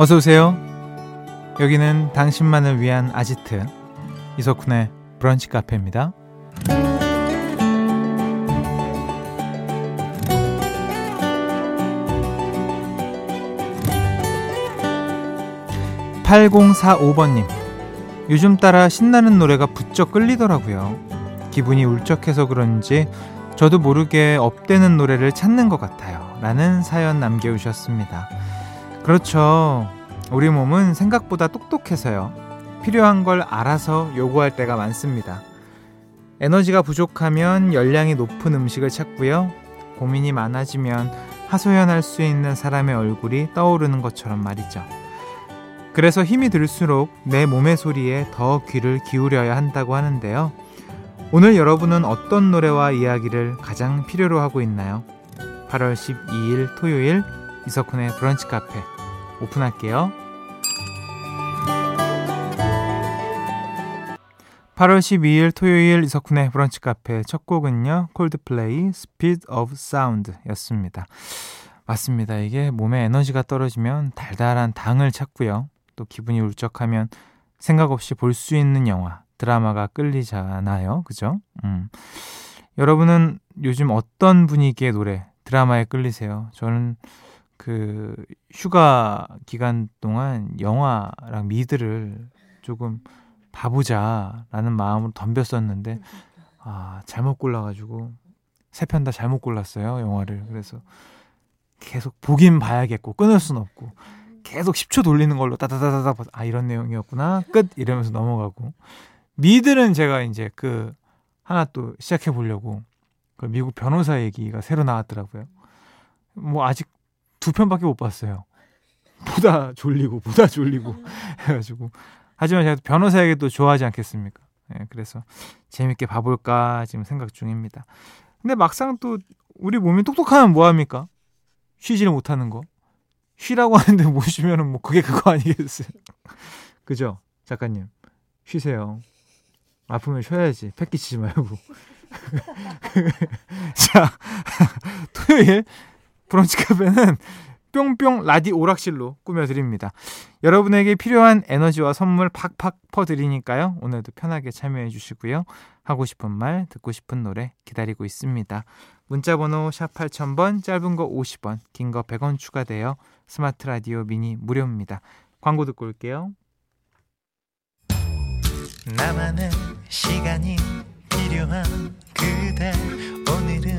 어서 오세요. 여기는 당신만을 위한 아지트 이석훈의 브런치 카페입니다. 8045번님. 요즘 따라 신나는 노래가 부쩍 끌리더라고요. 기분이 울적해서 그런지 저도 모르게 업되는 노래를 찾는 것 같아요. 라는 사연 남겨주셨습니다. 그렇죠. 우리 몸은 생각보다 똑똑해서요. 필요한 걸 알아서 요구할 때가 많습니다. 에너지가 부족하면 열량이 높은 음식을 찾고요. 고민이 많아지면 하소연할 수 있는 사람의 얼굴이 떠오르는 것처럼 말이죠. 그래서 힘이 들수록 내 몸의 소리에 더 귀를 기울여야 한다고 하는데요. 오늘 여러분은 어떤 노래와 이야기를 가장 필요로 하고 있나요? 8월 12일 토요일 이석훈의 브런치 카페 오픈할게요. 8월 12일 토요일 이석훈의 브런치 카페 첫 곡은요. 콜드플레이 Speed of Sound 였습니다. 맞습니다. 이게 몸에 에너지가 떨어지면 달달한 당을 찾고요. 또 기분이 울적하면 생각 없이 볼 수 있는 영화, 드라마가 끌리잖아요. 그죠? 음. 여러분은 요즘 어떤 분위기의 노래, 드라마에 끌리세요? 저는 그 휴가 기간 동안 영화랑 미드를 조금 봐보자라는 마음으로 덤볐었는데 아 잘못 골라가지고 세 편 다 잘못 골랐어요 영화를. 그래서 계속 보긴 봐야겠고 끊을 순 없고 계속 10초 돌리는 걸로 따다다다다 아 이런 내용이었구나 끝! 이러면서 넘어가고. 미드는 제가 이제 그 하나 또 시작해 보려고 그 미국 변호사 얘기가 새로 나왔더라고요. 뭐 아직 두 편밖에 못 봤어요. 보다 졸리고 보다 졸리고 해가지고 하지만 제가 변호사 얘기도 좋아하지 않겠습니까? 예, 그래서 재밌게 봐볼까 지금 생각 중입니다. 근데 막상 또 우리 몸이 똑똑하면 뭐 합니까? 쉬지를 못하는 거. 쉬라고 하는데 못 쉬면은 뭐 그게 그거 아니겠어요? 그죠? 작가님. 쉬세요. 아프면 쉬어야지. 패 끼치지 말고. 자, 토요일 브런치 카페는 뿅뿅 라디 오락실로 꾸며드립니다. 여러분에게 필요한 에너지와 선물 팍팍 퍼드리니까요. 오늘도 편하게 참여해 주시고요. 하고 싶은 말, 듣고 싶은 노래 기다리고 있습니다. 문자번호 샵 8000번, 짧은 거 50원, 긴 거 100원 추가되어 스마트 라디오 미니 무료입니다. 광고 듣고 올게요. 나만의 시간이 필요한 그대 오늘은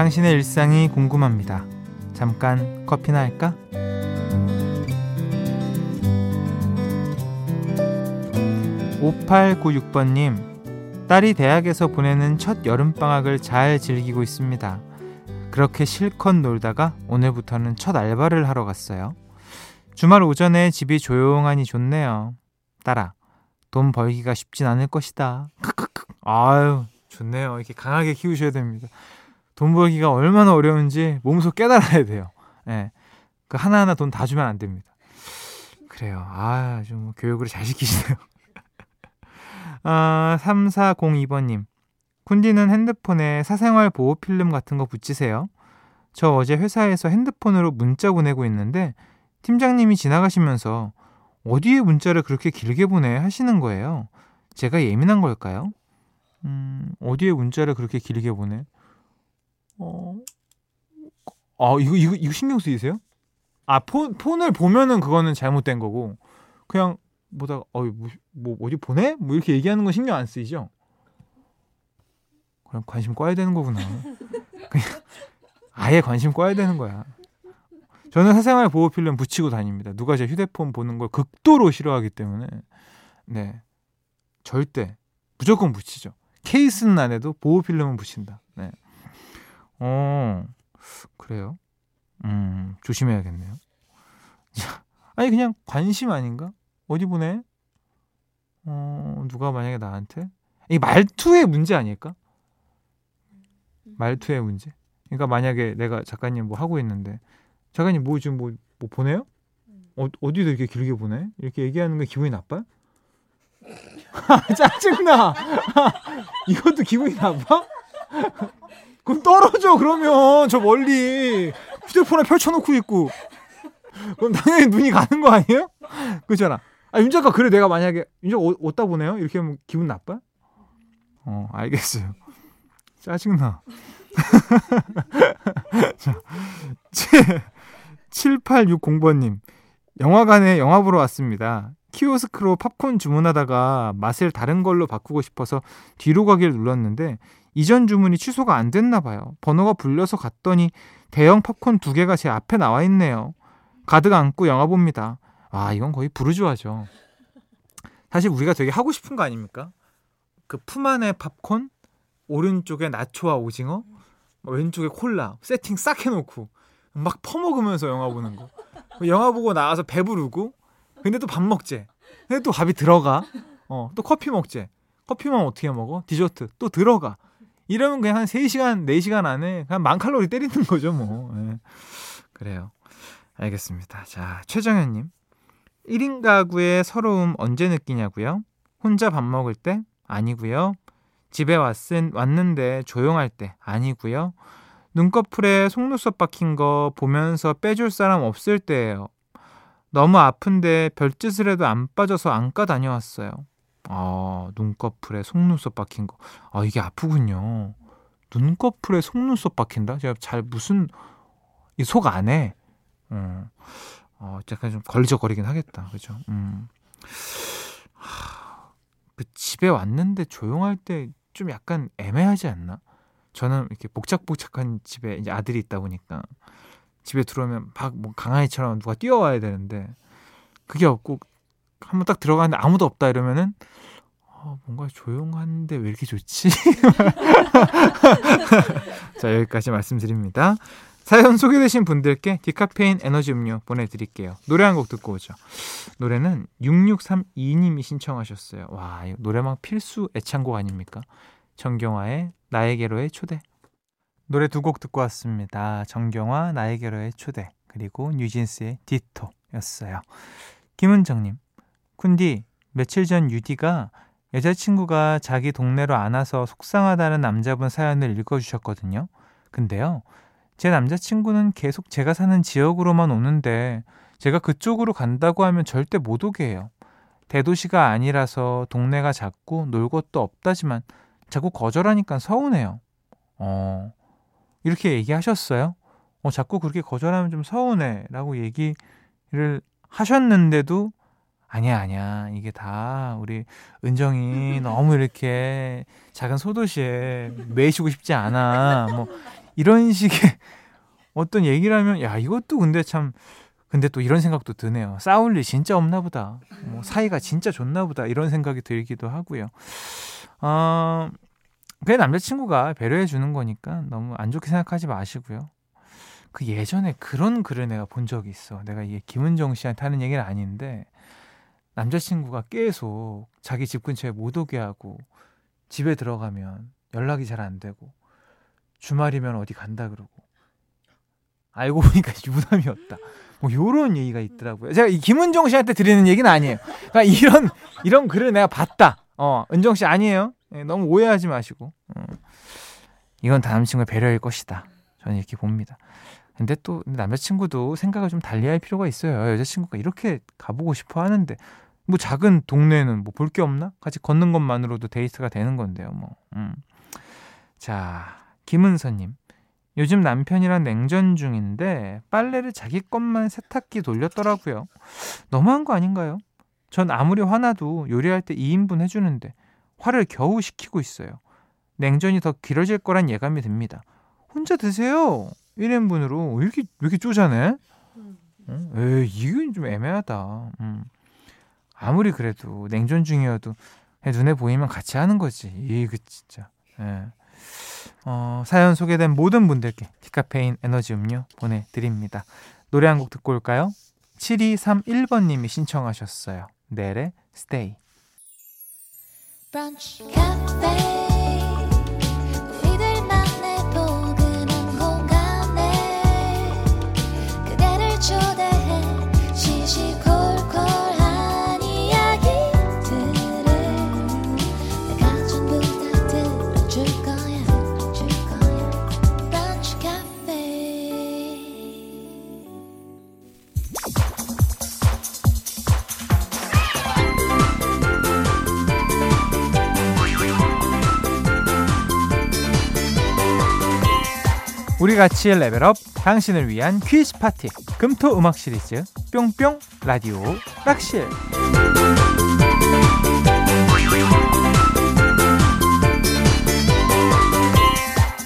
당신의 일상이 궁금합니다. 잠깐 커피나 할까? (5896번님) 딸이 대학에서 보내는 첫 여름방학을 잘 즐기고 있습니다. 그렇게 실컷 놀다가 오늘부터는 첫 알바를 하러 갔어요. 주말 오전에 집이 조용하니 좋네요. 딸아, 돈 벌기가 쉽진 않을 것이다. 크크크. 아유, 좋네요. 이렇게 강하게 키우셔야 됩니다. 돈 벌기가 얼마나 어려운지 몸소 깨달아야 돼요. 예. 네. 그 하나하나 돈 다 주면 안 됩니다. 그래요. 아, 좀 교육을 잘 시키시네요. 아, 3402번님. 쿤디는 핸드폰에 사생활 보호 필름 같은 거 붙이세요? 저 어제 회사에서 핸드폰으로 문자 보내고 있는데 팀장님이 지나가시면서 어디에 문자를 그렇게 길게 보내 하시는 거예요. 제가 예민한 걸까요? 음, 어디에 문자를 그렇게 길게 보내? 어. 아, 이거, 이거, 이거 신경 쓰이세요? 아, 폰, 폰을 보면은 그거는 잘못된 거고, 그냥, 보다가, 어, 뭐, 뭐, 어디 보내? 뭐, 이렇게 얘기하는 건 신경 안 쓰이죠? 그럼 관심 꺼야 되는 거구나. 그냥, 아예 관심 꺼야 되는 거야. 저는 사생활 보호 필름 붙이고 다닙니다. 누가 제 휴대폰 보는 걸 극도로 싫어하기 때문에, 네. 절대, 무조건 붙이죠. 케이스는 안 해도 보호 필름은 붙인다. 네. 어, 그래요? 음, 조심해야겠네요. 아니, 그냥 관심 아닌가? 어디 보내? 어, 누가 만약에 나한테? 이 말투의 문제 아닐까? 말투의 문제. 그러니까 만약에 내가 작가님 뭐 하고 있는데, 작가님 뭐 지금 뭐, 뭐 보내요? 어, 어디도 이렇게 길게 보내? 이렇게 얘기하는 게 기분이 나빠요? 짜증나! 이것도 기분이 나빠? 그럼 떨어져, 그러면. 저 멀리. 휴대폰에 펼쳐놓고 있고. 그럼 당연히 눈이 가는 거 아니에요? 그렇잖아. 아, 윤 작가, 그래, 내가 만약에, 윤 작가 어, 디다 보내요? 이렇게 하면 기분 나빠? 어, 알겠어요. 짜증나. 자, 7860번님. 영화관에 영화 보러 왔습니다. 키오스크로 팝콘 주문하다가 맛을 다른 걸로 바꾸고 싶어서 뒤로 가기를 눌렀는데 이전 주문이 취소가 안 됐나 봐요. 번호가 불려서 갔더니 대형 팝콘 두 개가 제 앞에 나와 있네요. 가득 안고 영화 봅니다. 아, 이건 거의 부르주아죠. 사실 우리가 되게 하고 싶은 거 아닙니까? 그 품 안에 팝콘, 오른쪽에 나초와 오징어, 왼쪽에 콜라, 세팅 싹 해놓고 막 퍼먹으면서 영화 보는 거. 영화 보고 나와서 배부르고 근데 또 밥 먹재. 근데 또 밥이 들어가. 어, 또 커피 먹재. 커피만 어떻게 먹어? 디저트 또 들어가. 이러면 그냥 한 3시간, 4시간 안에 그냥 만 칼로리 때리는 거죠, 뭐. 예. 그래요. 알겠습니다. 자, 최정현 님. 1인 가구의 서러움 언제 느끼냐고요? 혼자 밥 먹을 때? 아니고요. 집에 왔은, 왔는데 조용할 때? 아니고요. 눈꺼풀에 속눈썹 박힌 거 보면서 빼줄 사람 없을 때예요. 너무 아픈데 별짓을 해도 안 빠져서 안과 다녀왔어요. 아, 눈꺼풀에 속눈썹 박힌 거. 아, 이게 아프군요. 눈꺼풀에 속눈썹 박힌다? 제가 잘 무슨, 이 속 안에, 어, 어, 약간 좀 걸리적거리긴 하겠다. 그죠? 음. 하, 그 집에 왔는데 조용할 때 좀 약간 애매하지 않나? 저는 이렇게 복작복작한 집에 이제 아들이 있다 보니까 집에 들어오면 막 뭐 강아지처럼 누가 뛰어와야 되는데 그게 없고 한번 딱 들어가는데 아무도 없다 이러면은 어, 뭔가 조용한데 왜 이렇게 좋지? 자 여기까지 말씀드립니다. 사연 소개되신 분들께 디카페인 에너지 음료 보내드릴게요. 노래 한 곡 듣고 오죠. 노래는 6632님이 신청하셨어요. 와, 노래방 필수 애창곡 아닙니까? 정경화의 나에게로의 초대. 노래 두 곡 듣고 왔습니다. 정경화 나에게로의 초대 그리고 뉴진스의 디토였어요. 김은정님, 쿤디 며칠 전 유디가 여자친구가 자기 동네로 안 와서 속상하다는 남자분 사연을 읽어주셨거든요. 근데요, 제 남자친구는 계속 제가 사는 지역으로만 오는데 제가 그쪽으로 간다고 하면 절대 못 오게 해요. 대도시가 아니라서 동네가 작고 놀 것도 없다지만 자꾸 거절하니까 서운해요. 어, 이렇게 얘기하셨어요. 어, 자꾸 그렇게 거절하면 좀 서운해. 라고 얘기를 하셨는데도 아니야, 아니야. 이게 다 우리 은정이 너무 이렇게 작은 소도시에 매시고 싶지 않아. 뭐 이런 식의 어떤 얘기를 하면 야, 이것도 근데 참 근데 또 이런 생각도 드네요. 싸울 일 진짜 없나 보다. 뭐 사이가 진짜 좋나 보다. 이런 생각이 들기도 하고요. 어, 그게 남자친구가 배려해 주는 거니까 너무 안 좋게 생각하지 마시고요. 그 예전에 그런 글을 내가 본 적이 있어. 내가 이게 김은정 씨한테 하는 얘기는 아닌데 남자친구가 계속 자기 집 근처에 못 오게 하고 집에 들어가면 연락이 잘 안 되고 주말이면 어디 간다 그러고 알고 보니까 유부남이었다. 뭐 요런 얘기가 있더라고요. 제가 이 김은정 씨한테 드리는 얘기는 아니에요. 그러니까 이런 이런 글을 내가 봤다. 어, 은정 씨 아니에요. 예, 너무 오해하지 마시고. 어. 이건 다음 친구의 배려일 것이다. 저는 이렇게 봅니다. 근데 또 남자친구도 생각을 좀 달리할 필요가 있어요. 여자친구가 이렇게 가보고 싶어 하는데 뭐 작은 동네는 뭐 볼 게 없나? 같이 걷는 것만으로도 데이트가 되는 건데요. 뭐. 음. 자, 김은서님. 요즘 남편이랑 냉전 중인데 빨래를 자기 것만 세탁기 돌렸더라고요. 너무한 거 아닌가요? 전 아무리 화나도 요리할 때 2인분 해주는데 화를 겨우 식히고 있어요. 냉전이 더 길어질 거란 예감이 듭니다. 혼자 드세요. 1인분으로. 왜 이렇게, 왜 이렇게 쪼잔해? 어? 에이, 이건 좀 애매하다. 음. 아무리 그래도 냉전 중이어도 눈에 보이면 같이 하는 거지. 이그 진짜. 예. 어, 사연 소개된 모든 분들께 디카페인 에너지 음료 보내드립니다. 노래 한 곡 듣고 올까요? 7231번님이 신청하셨어요. 넬의 Stay. 브런치 카페 우리 같이 level up 당신을 위한 퀴즈 파티 금토 음악 시리즈 뿅뿅 라디오 락실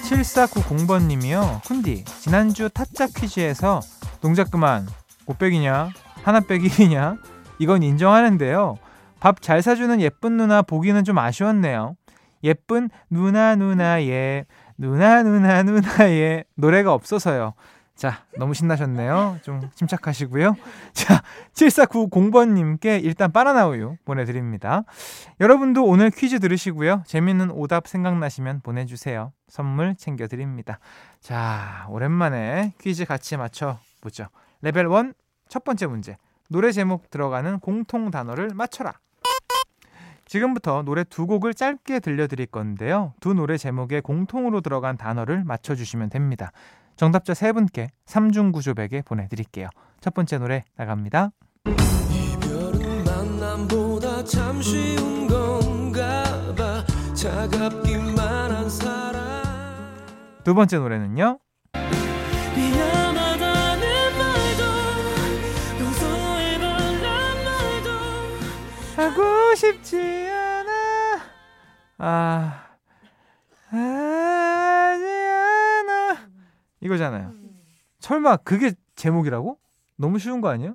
7490번님이요. 쿤디 지난주 타짜 퀴즈에서 동작 그만 곱빼기냐? 하나 빼기냐? 이건 인정하는데요. 밥 잘 사주는 예쁜 누나 보기는 좀 아쉬웠네요. 예쁜 누나 누나의 누나 누나 누나의 노래가 없어서요. 자, 너무 신나셨네요. 좀 침착하시고요. 자, 7490번님께 일단 바나나 우유 보내드립니다. 여러분도 오늘 퀴즈 들으시고요. 재밌는 오답 생각나시면 보내주세요. 선물 챙겨드립니다. 자, 오랜만에 퀴즈 같이 맞춰보죠. 레벨 1, 첫 번째 문제. 노래 제목 들어가는 공통 단어를 맞춰라. 지금부터 노래 두 곡을 짧게 들려드릴 건데요. 두 노래 제목에 공통으로 들어간 단어를 맞춰주시면 됩니다. 정답자 세 분께 3중 구조백에 보내드릴게요. 첫 번째 노래 나갑니다. 두 번째 노래는요. 싶지 않아. 아, 하지 않아. 이거잖아요. 설마 그게 제목이라고? 너무 쉬운 거 아니에요?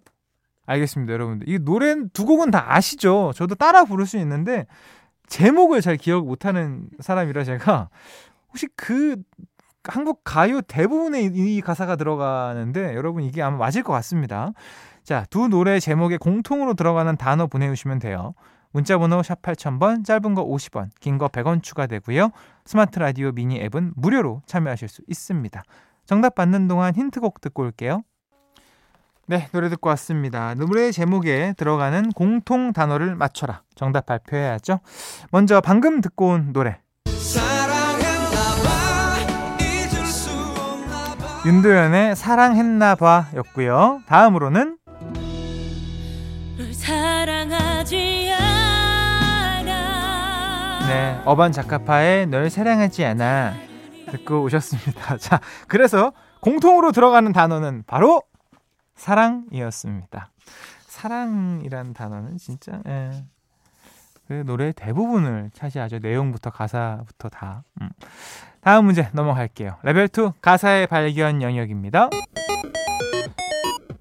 알겠습니다, 여러분들. 이 노래 두 곡은 다 아시죠? 저도 따라 부를 수 있는데 제목을 잘 기억 못하는 사람이라 제가 혹시 그 한국 가요 대부분의 이 가사가 들어가는데 여러분 이게 아마 맞을 것 같습니다. 자, 두 노래 제목에 공통으로 들어가는 단어 보내주시면 돼요. 문자번호 샵 8000번, 짧은 거 50원, 긴 거 100원 추가되고요. 스마트 라디오 미니 앱은 무료로 참여하실 수 있습니다. 정답 받는 동안 힌트곡 듣고 올게요. 네, 노래 듣고 왔습니다. 노래 제목에 들어가는 공통 단어를 맞춰라. 정답 발표해야죠. 먼저 방금 듣고 온 노래. 윤도현의 사랑했나 봐 였고요. 다음으로는 사랑하지 않아. 네, 어반 자카파의 널 사랑하지 않아 듣고 오셨습니다. 자, 그래서 공통으로 들어가는 단어는 바로 사랑이었습니다. 사랑이란 단어는 진짜 예. 그 노래 대부분을 차지하죠. 내용부터 가사부터 다. 음. 다음 문제 넘어갈게요. 레벨 2 가사의 발견 영역입니다.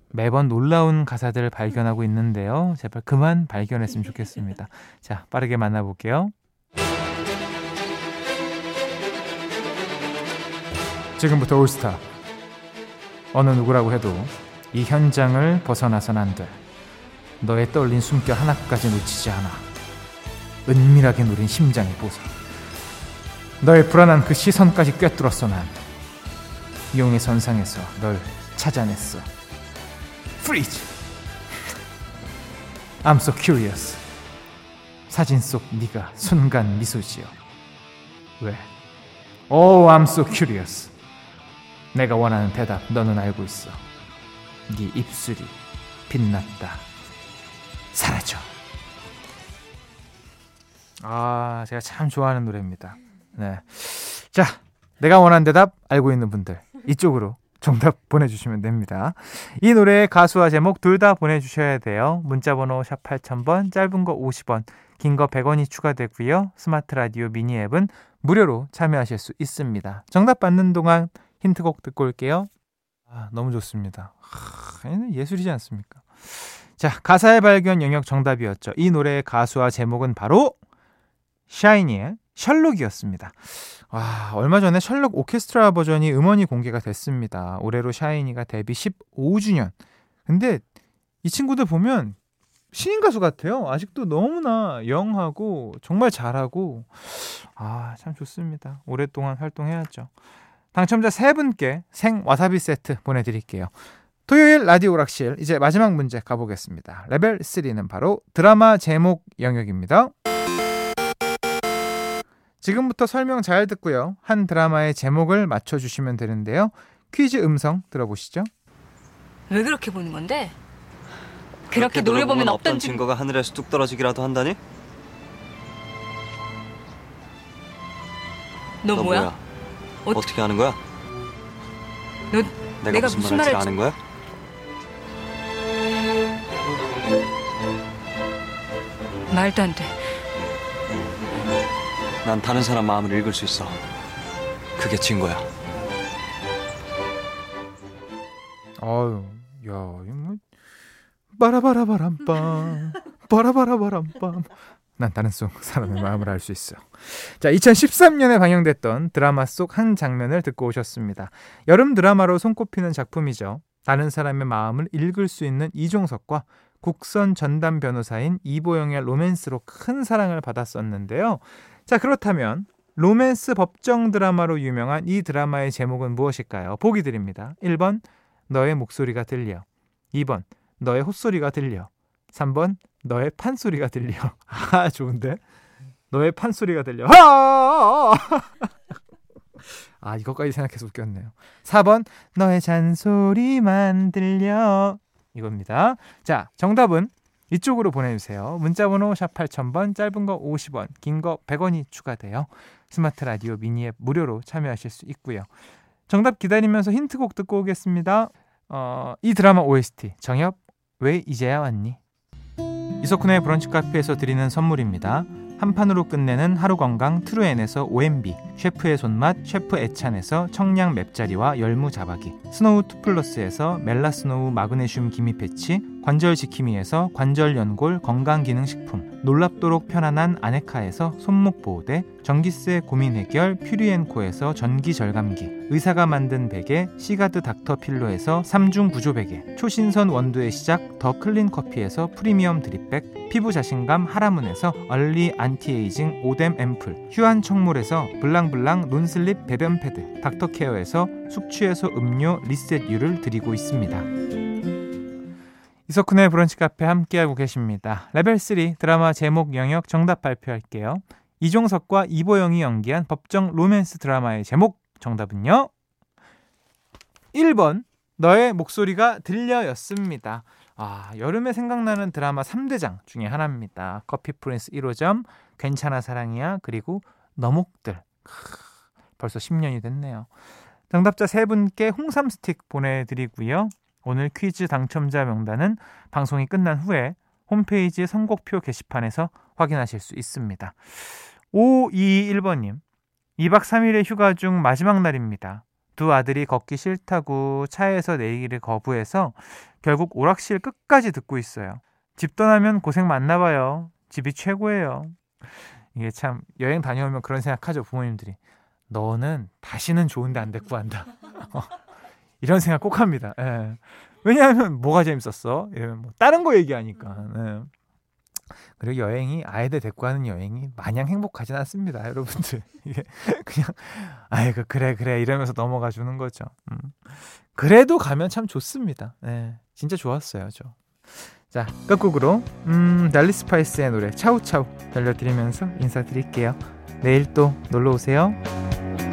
매번 놀라운 가사들을 발견하고 있는데요. 제발 그만 발견했으면 좋겠습니다. 자, 빠르게 만나볼게요. 지금부터 올스타. 어느 누구라고 해도 이 현장을 벗어나선 안 돼. 너의 떨린 숨결 하나까지 놓치지 않아. 은밀하게 누린 심장의 보석. 너의 불안한 그 시선까지 꿰뚫었어 난. 용의 선상에서 널 찾아냈어. freeze. I'm so curious. 사진 속 네가 순간 미소 지어. 왜? Oh, I'm so curious. 내가 원하는 대답 너는 알고 있어. 네 입술이 빛났다. 사라져. 아, 제가 참 좋아하는 노래입니다. 네. 자, 내가 원하는 대답 알고 있는 분들 이쪽으로 정답 보내주시면 됩니다. 이 노래의 가수와 제목 둘 다 보내주셔야 돼요. 문자번호 샵 8000번, 짧은 거 50원, 긴 거 100원이 추가되고요. 스마트 라디오 미니 앱은 무료로 참여하실 수 있습니다. 정답 받는 동안 힌트곡 듣고 올게요. 아, 너무 좋습니다. 하, 예술이지 않습니까? 자, 가사의 발견 영역 정답이었죠. 이 노래의 가수와 제목은 바로 샤이니의 셜록이었습니다. 와, 얼마 전에 셜록 오케스트라 버전이 음원이 공개가 됐습니다. 올해로 샤이니가 데뷔 15주년. 근데 이 친구들 보면 신인 가수 같아요. 아직도 너무나 영하고 정말 잘하고 아, 참 좋습니다. 오랫동안 활동해야죠. 당첨자 세 분께 생 와사비 세트 보내드릴게요. 토요일 라디오 락실 이제 마지막 문제 가보겠습니다. 레벨 3는 바로 드라마 제목 영역입니다. 지금부터 설명 잘 듣고요. 한 드라마의 제목을 맞춰주시면 되는데요. 퀴즈 음성 들어보시죠. 왜 그렇게 보는 건데? 그렇게 노려보면 없던 증거가 하늘에서 뚝 떨어지기라도 한다니? 너, 너 뭐야? 뭐야? 어- 어떻게 하는 거야? 너 내가, 내가 무슨, 무슨 말 할지 말을 아는 거야? 말도 안 돼. 난 다른 사람 마음을 읽을 수 있어. 그게 증거야. 아유, 야, 이거 뭐 바라바라바람빰, 바라바라바람빰. 난 다른 속 사람의 마음을 알 수 있어. 자, 2013년에 방영됐던 드라마 속 한 장면을 듣고 오셨습니다. 여름 드라마로 손꼽히는 작품이죠. 다른 사람의 마음을 읽을 수 있는 이종석과 국선 전담 변호사인 이보영의 로맨스로 큰 사랑을 받았었는데요. 자, 그렇다면 로맨스 법정 드라마로 유명한 이 드라마의 제목은 무엇일까요? 보기 드립니다. 1번 너의 목소리가 들려. 2번 너의 헛소리가 들려. 3번 너의 판소리가 들려. 아, 좋은데? 너의 판소리가 들려. 아! 아, 이것까지 생각해서 웃겼네요. 4번 너의 잔소리만 들려. 이겁니다. 자, 정답은 이쪽으로 보내주세요. 문자번호 샵 8000번, 짧은 거 50원, 긴 거 100원이 추가돼요. 스마트 라디오 미니앱 무료로 참여하실 수 있고요. 정답 기다리면서 힌트곡 듣고 오겠습니다. 어, 이 드라마 OST 정엽 왜 이제야 왔니? 이석훈의 브런치 카페에서 드리는 선물입니다. 한 판으로 끝내는 하루 건강 트루엔에서 OMB, 셰프의 손맛 셰프 애찬에서 청량 맵자리와 열무 자박이, 스노우 투플러스에서 멜라스노우 마그네슘 기미 패치, 관절 지킴이에서 관절 연골 건강 기능 식품, 놀랍도록 편안한 아네카에서 손목 보호대, 전기세 고민 해결 퓨리엔코에서 전기 절감기, 의사가 만든 베개 시가드 닥터 필로에서 3중 구조 베개, 초신선 원두의 시작 더 클린 커피에서 프리미엄 drip bag, 피부 자신감 하라문에서 early anti-aging 오뎀 앰플, 휴안 청물에서 블랑블랑 non-slip 배변 패드, 닥터케어에서 숙취해소 음료 리셋유를 드리고 있습니다. 이석훈의 브런치 카페 함께하고 계십니다. 레벨 3 드라마 제목 영역 정답 발표할게요. 이종석과 이보영이 연기한 법정 로맨스 드라마의 제목 정답은요. 1번 너의 목소리가 들려였습니다. 아, 여름에 생각나는 드라마 3대장 중에 하나입니다. 커피 프린스 1호점, 괜찮아 사랑이야, 그리고 너목들. 크, 벌써 10년이 됐네요. 정답자 3분께 홍삼 스틱 보내드리고요. 오늘 퀴즈 당첨자 명단은 방송이 끝난 후에 홈페이지 선곡표 게시판에서 확인하실 수 있습니다. 521번님, 2박 3일의 휴가 중 마지막 날입니다. 두 아들이 걷기 싫다고 차에서 내리기를 거부해서 결국 오락실 끝까지 듣고 있어요. 집 떠나면 고생 많나 봐요. 집이 최고예요. 이게 참 여행 다녀오면 그런 생각하죠 부모님들이. 너는 다시는 좋은데 안 데리고 간다. 어, 이런 생각 꼭 합니다. 예. 왜냐하면 뭐가 재밌었어? 이러면 뭐 다른 거 얘기하니까. 예. 그리고 여행이 아이들 데리고 가는 여행이 마냥 행복하진 않습니다, 여러분들. 이게 그냥 아이고 그래 그래 이러면서 넘어가 주는 거죠. 음. 그래도 가면 참 좋습니다. 네, 진짜 좋았어요, 저. 자, 끝곡으로 음, 달리 스파이스의 노래 차우차우 들려드리면서 인사드릴게요. 내일 또 놀러 오세요.